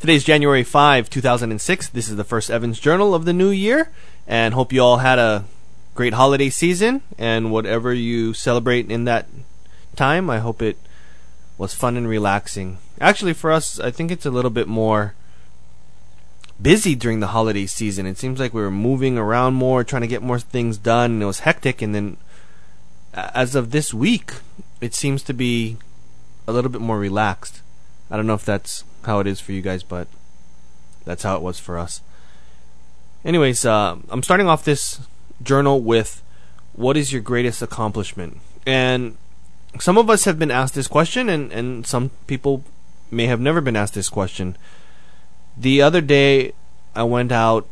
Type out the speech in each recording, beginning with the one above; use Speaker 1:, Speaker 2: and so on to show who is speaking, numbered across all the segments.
Speaker 1: Today's January 5, 2006. This is the first Evans Journal of the new year, and hope you all had a great holiday season and whatever you celebrate in that time. I hope it was fun and relaxing. Actually, for us, I think it's a little bit more busy during the holiday season. It seems like we were moving around more, trying to get more things done, and it was hectic. And then, as of this week, it seems to be a little bit more relaxed. I don't know if that's how it is for you guys, but that's how it was for us. Anyways, uh, I'm starting off this journal with what is your greatest accomplishment? And some of us have been asked this question, and, and some people may have never been asked this question. The other day, I went out.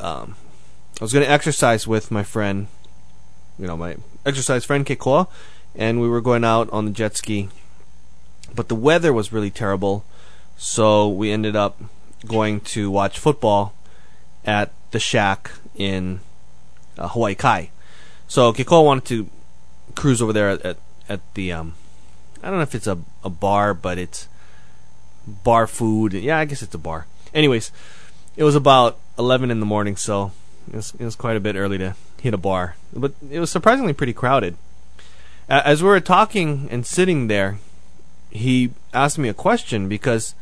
Speaker 1: Um, I was going to exercise with my friend, you know, my exercise friend Kekoa, and we were going out on the jet ski. But the weather was really terrible, so we ended up going to watch football at the shack in uh, Hawaii Kai. So Kekoa wanted to cruise over there at, at, at the um, I don't know if it's a, a bar, but it's bar food. Yeah, I guess it's a bar. Anyways, it was about 11 in the morning, so it was, it was quite a bit early to hit a bar. But it was surprisingly pretty crowded. As we were talking and sitting there, he asked me a question because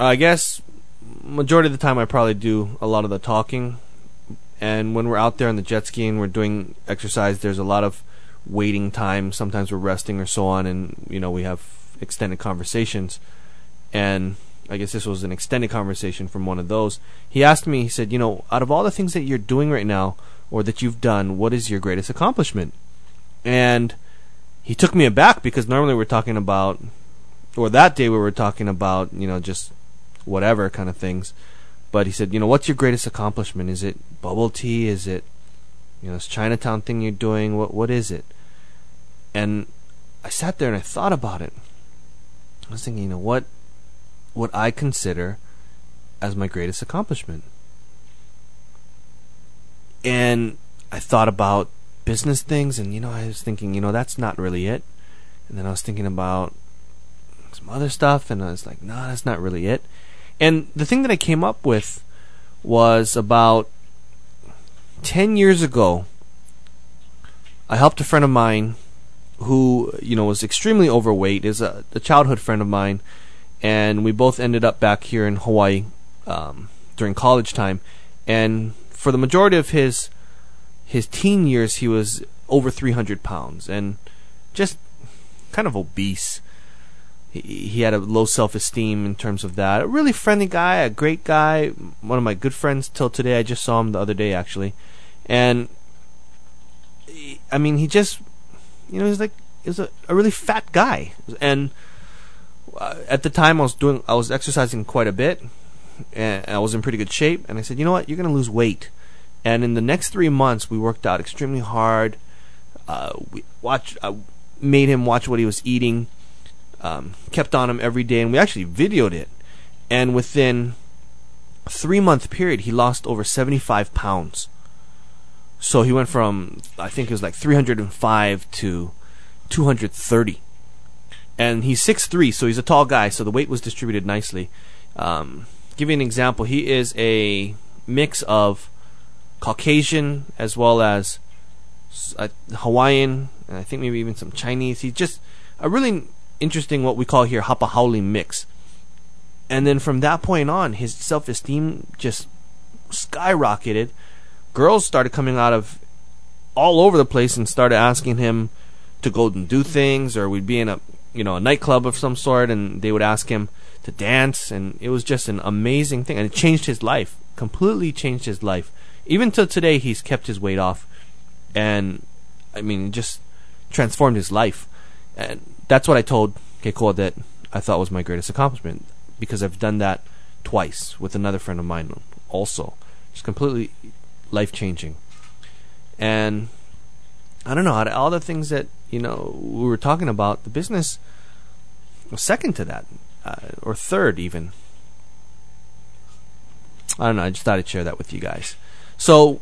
Speaker 1: I guess majority of the time I probably do a lot of the talking. And when we're out there on the jet ski and we're doing exercise, there's a lot of waiting time. Sometimes we're resting or so on, and you know we have extended conversations. And I guess this was an extended conversation from one of those. He asked me, he said, you know, out of all the things that you're doing right now or that you've done, what is your greatest accomplishment? And he took me aback because normally we're talking about, or that day we were talking about, you know, just whatever kind of things. But he said, you know, what's your greatest accomplishment? Is it bubble tea? Is it, you know, this Chinatown thing you're doing? What what is it? And I sat there and I thought about it. I was thinking, you know, what what I consider as my greatest accomplishment. And I thought about business things and you know, I was thinking, you know, that's not really it. And then I was thinking about some other stuff and I was like, no, that's not really it. And the thing that I came up with was about 10 years ago, I helped a friend of mine who, you know, was extremely overweight, is a, a childhood friend of mine, and we both ended up back here in Hawaii um, during college time. And for the majority of his his teen years, he was over 300 pounds and just kind of obese he, had a low self esteem in terms of that. A really friendly guy, a great guy, one of my good friends till today. I just saw him the other day actually, and I mean he just, you know, he's like he was a, a really fat guy, and uh, at the time I was doing I was exercising quite a bit, and I was in pretty good shape. And I said, you know what, you're gonna lose weight, and in the next three months we worked out extremely hard. Uh, we watched, I made him watch what he was eating um, kept on him every day, and we actually videoed it. And within three month period, he lost over 75 pounds. So he went from, I think it was like 305 to 230. And he's 6'3, so he's a tall guy, so the weight was distributed nicely. Um, give you an example, he is a mix of Caucasian as well as uh, Hawaiian, and I think maybe even some Chinese. He's just a really interesting what we call here hapa haole mix. And then from that point on, his self esteem just skyrocketed. Girls started coming out of all over the place and started asking him to go and do things, or we'd be in a you know a nightclub of some sort, and they would ask him to dance, and it was just an amazing thing, and it changed his life, completely changed his life. Even till today, he's kept his weight off, and I mean, just transformed his life. And that's what I told Kekoa that I thought was my greatest accomplishment because I've done that twice with another friend of mine also. It's completely life changing. And I don't know, out of all the things that, you know, we were talking about, the business was second to that, uh, or third even. I don't know, I just thought I'd share that with you guys. So,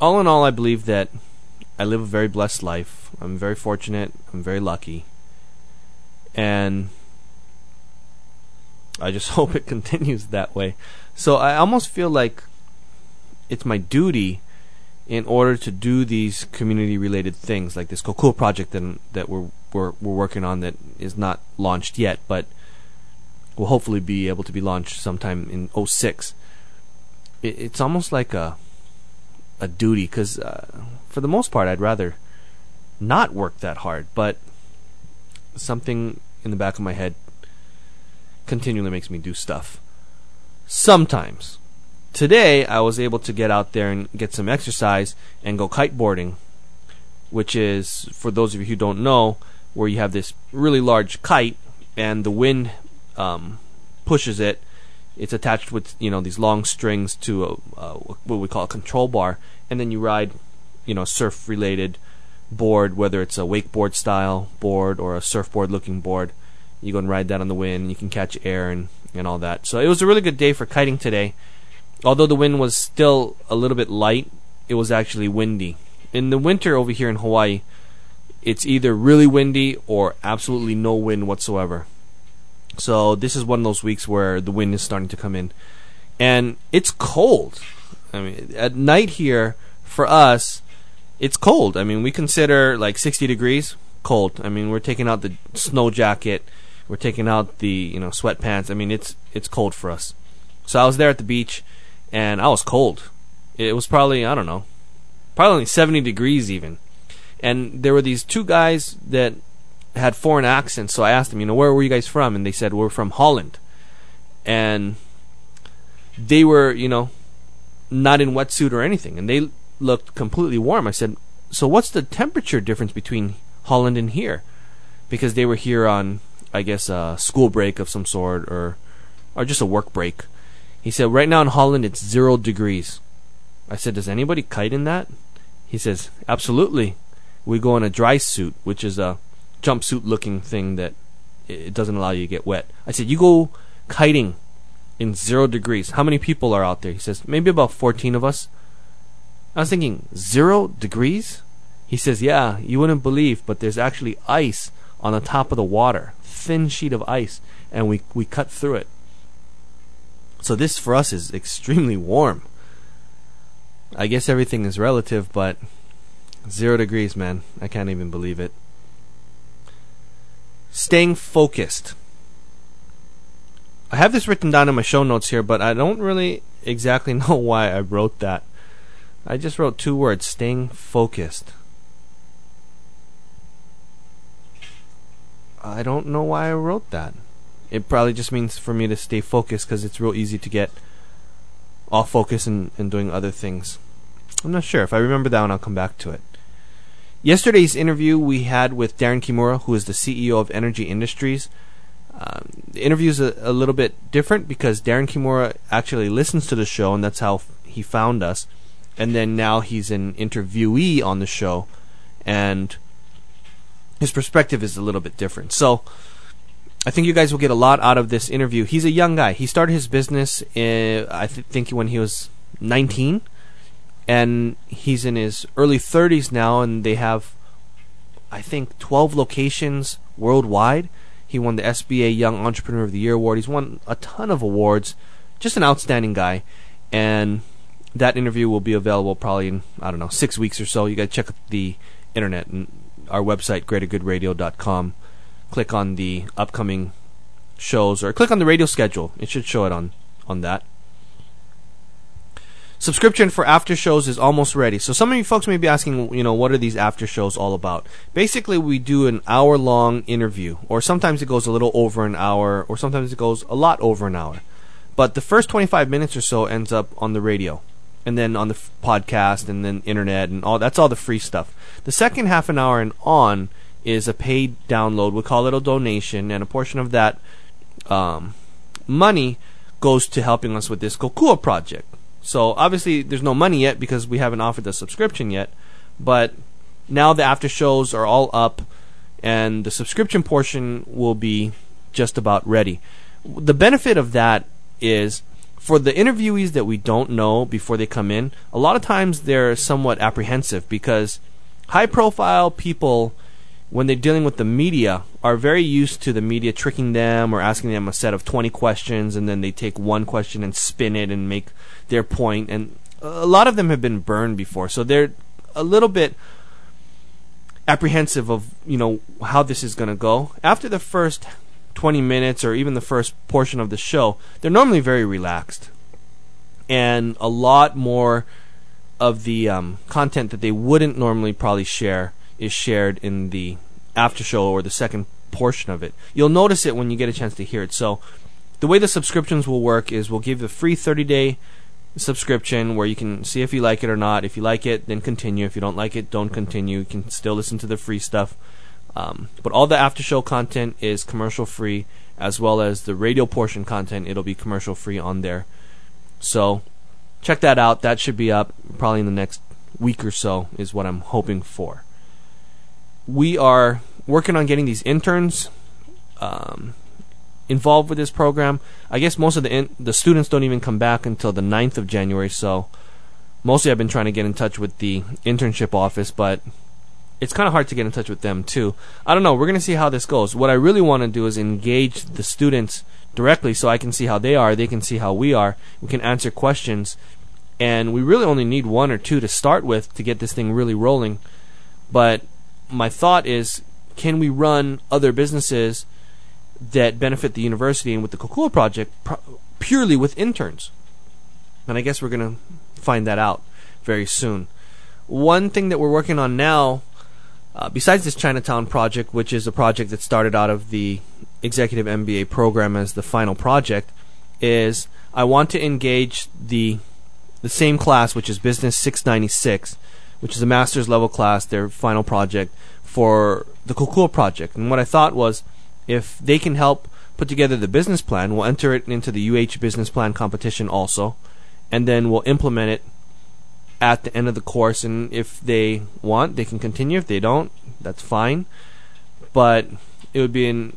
Speaker 1: all in all, I believe that I live a very blessed life. I'm very fortunate. I'm very lucky. And I just hope it continues that way. So I almost feel like it's my duty in order to do these community related things like this Kokua project that, that we're, we're we're working on that is not launched yet but will hopefully be able to be launched sometime in 06 it, it's almost like a a duty cuz uh, for the most part I'd rather not work that hard but something in the back of my head continually makes me do stuff sometimes today I was able to get out there and get some exercise and go kiteboarding, which is, for those of you who don't know, where you have this really large kite and the wind um, pushes it. It's attached with you know these long strings to a, a, what we call a control bar, and then you ride, you know, surf-related board, whether it's a wakeboard style board or a surfboard looking board. You go and ride that on the wind. You can catch air and and all that. So it was a really good day for kiting today although the wind was still a little bit light, it was actually windy. In the winter over here in Hawaii, it's either really windy or absolutely no wind whatsoever. So this is one of those weeks where the wind is starting to come in, and it's cold. I mean, at night here for us, it's cold. I mean, we consider like 60 degrees cold. I mean, we're taking out the snow jacket, we're taking out the you know sweatpants. I mean, it's it's cold for us. So I was there at the beach and I was cold. It was probably I don't know, probably only 70 degrees even. And there were these two guys that had foreign accents, so I asked them, you know, where were you guys from? And they said we're from Holland. And they were, you know, not in wetsuit or anything, and they looked completely warm. I said, so what's the temperature difference between Holland and here? Because they were here on, I guess, a school break of some sort, or or just a work break. He said, right now in Holland it's zero degrees. I said, does anybody kite in that? He says, absolutely. We go in a dry suit, which is a jumpsuit looking thing that it doesn't allow you to get wet. I said, you go kiting in zero degrees. How many people are out there? He says, maybe about 14 of us. I was thinking, zero degrees? He says, yeah, you wouldn't believe, but there's actually ice on the top of the water. Thin sheet of ice. And we, we cut through it. So this for us is extremely warm. I guess everything is relative, but zero degrees, man. I can't even believe it. Staying focused. I have this written down in my show notes here, but I don't really exactly know why I wrote that. I just wrote two words staying focused. I don't know why I wrote that. It probably just means for me to stay focused because it's real easy to get off focus and, and doing other things. I'm not sure. If I remember that one, I'll come back to it. Yesterday's interview we had with Darren Kimura, who is the CEO of Energy Industries. Um, the interview is a, a, little bit different because Darren Kimura actually listens to the show, and that's how he found us. And then now he's an interviewee on the show, and his perspective is a little bit different. So, I think you guys will get a lot out of this interview. He's a young guy. He started his business, in, I th- think, when he was 19, and he's in his early 30s now, and they have, I think, 12 locations worldwide. He won the SBA Young Entrepreneur of the Year award. He's won a ton of awards. Just an outstanding guy, and that interview will be available probably in I don't know six weeks or so. You got to check the internet and our website, greatergoodradio.com click on the upcoming shows or click on the radio schedule. It should show it on on that. Subscription for after shows is almost ready. So some of you folks may be asking, you know, what are these after shows all about? Basically, we do an hour long interview, or sometimes it goes a little over an hour, or sometimes it goes a lot over an hour. But the first 25 minutes or so ends up on the radio, and then on the f- podcast, and then internet, and all that's all the free stuff. The second half an hour and on is a paid download. We call it a donation, and a portion of that um, money goes to helping us with this Kokua project. So obviously there's no money yet because we haven't offered the subscription yet, but now the after shows are all up and the subscription portion will be just about ready. The benefit of that is for the interviewees that we don't know before they come in, a lot of times they're somewhat apprehensive because high profile people when they're dealing with the media are very used to the media tricking them or asking them a set of 20 questions and then they take one question and spin it and make their point. and a lot of them have been burned before so they're a little bit apprehensive of you know how this is going to go after the first 20 minutes or even the first portion of the show they're normally very relaxed and a lot more of the um, content that they wouldn't normally probably share is shared in the after show or the second portion of it. You'll notice it when you get a chance to hear it. So, the way the subscriptions will work is we'll give the free 30 day subscription where you can see if you like it or not. If you like it, then continue. If you don't like it, don't continue. You can still listen to the free stuff. Um, but all the after show content is commercial free, as well as the radio portion content. It'll be commercial free on there. So check that out. That should be up probably in the next week or so, is what I'm hoping for we are working on getting these interns um, involved with this program. I guess most of the in- the students don't even come back until the 9th of January, so mostly I've been trying to get in touch with the internship office, but it's kind of hard to get in touch with them too. I don't know. We're going to see how this goes. What I really want to do is engage the students directly so I can see how they are, they can see how we are, we can answer questions, and we really only need one or two to start with to get this thing really rolling. But my thought is, can we run other businesses that benefit the university and with the Kokua project purely with interns? And I guess we're going to find that out very soon. One thing that we're working on now, uh, besides this Chinatown project, which is a project that started out of the executive MBA program as the final project, is I want to engage the the same class, which is Business 696, which is a master's level class, their final project for the Kokua project. And what I thought was, if they can help put together the business plan, we'll enter it into the UH business plan competition also, and then we'll implement it at the end of the course. And if they want, they can continue. If they don't, that's fine. But it would be an,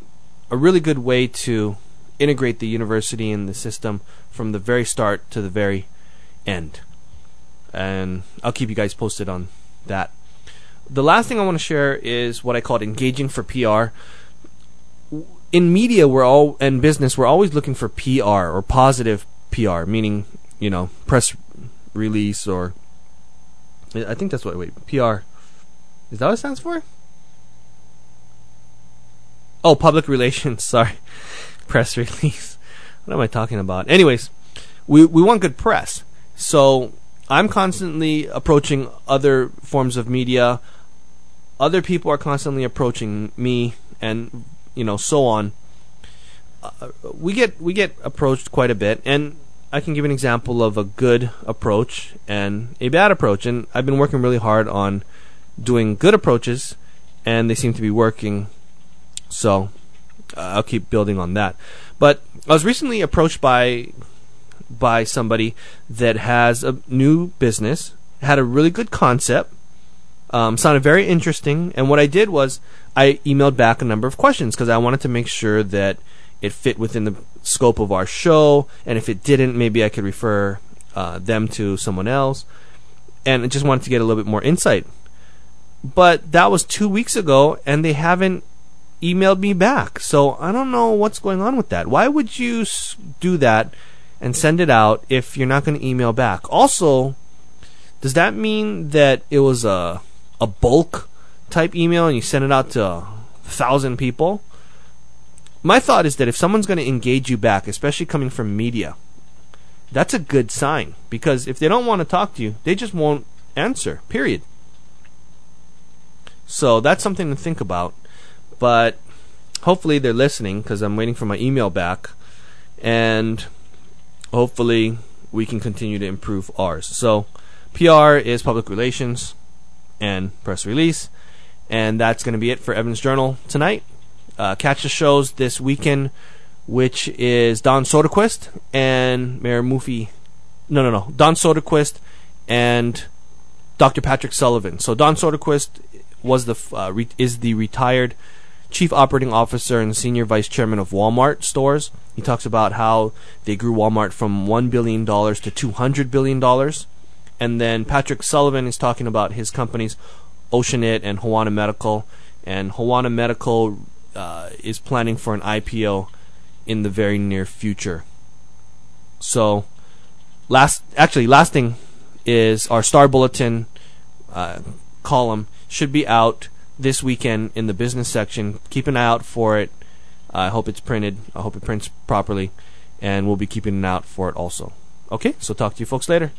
Speaker 1: a really good way to integrate the university and the system from the very start to the very end and I'll keep you guys posted on that. The last thing I want to share is what I call engaging for PR. In media, we're all and business, we're always looking for PR or positive PR, meaning you know press release or I think that's what wait PR is that what it stands for? Oh, public relations. Sorry, press release. What am I talking about? Anyways, we we want good press. So I'm constantly approaching other forms of media. Other people are constantly approaching me, and you know, so on. Uh, we get we get approached quite a bit, and I can give an example of a good approach and a bad approach. And I've been working really hard on doing good approaches, and they seem to be working. So uh, I'll keep building on that. But I was recently approached by by somebody that has a new business, had a really good concept, um, sounded very interesting, and what I did was I emailed back a number of questions because I wanted to make sure that it fit within the scope of our show, and if it didn't, maybe I could refer uh, them to someone else, and I just wanted to get a little bit more insight. But that was two weeks ago, and they haven't emailed me back. So I don't know what's going on with that. Why would you do that and send it out if you're not going to email back. Also, does that mean that it was a a bulk type email and you send it out to a thousand people? My thought is that if someone's going to engage you back, especially coming from media, that's a good sign because if they don't want to talk to you, they just won't answer. Period. So that's something to think about. But hopefully they're listening because I'm waiting for my email back. And hopefully we can continue to improve ours. So PR is public relations and press release. And that's going to be it for Evans Journal tonight. Uh, catch the shows this weekend which is Don Soderquist and Mayor Mufi. No, no, no. Don Soderquist and Dr. Patrick Sullivan. So Don Soderquist was the uh, re- is the retired chief operating officer and senior vice chairman of Walmart stores. He talks about how they grew Walmart from one billion dollars to two hundred billion dollars, and then Patrick Sullivan is talking about his companies, Oceanit and Hoana Medical, and Hoana Medical uh, is planning for an IPO in the very near future. So, last actually last thing is our Star Bulletin uh, column should be out this weekend in the business section. Keep an eye out for it. I hope it's printed. I hope it prints properly, and we'll be keeping an eye out for it also. Okay, so talk to you folks later.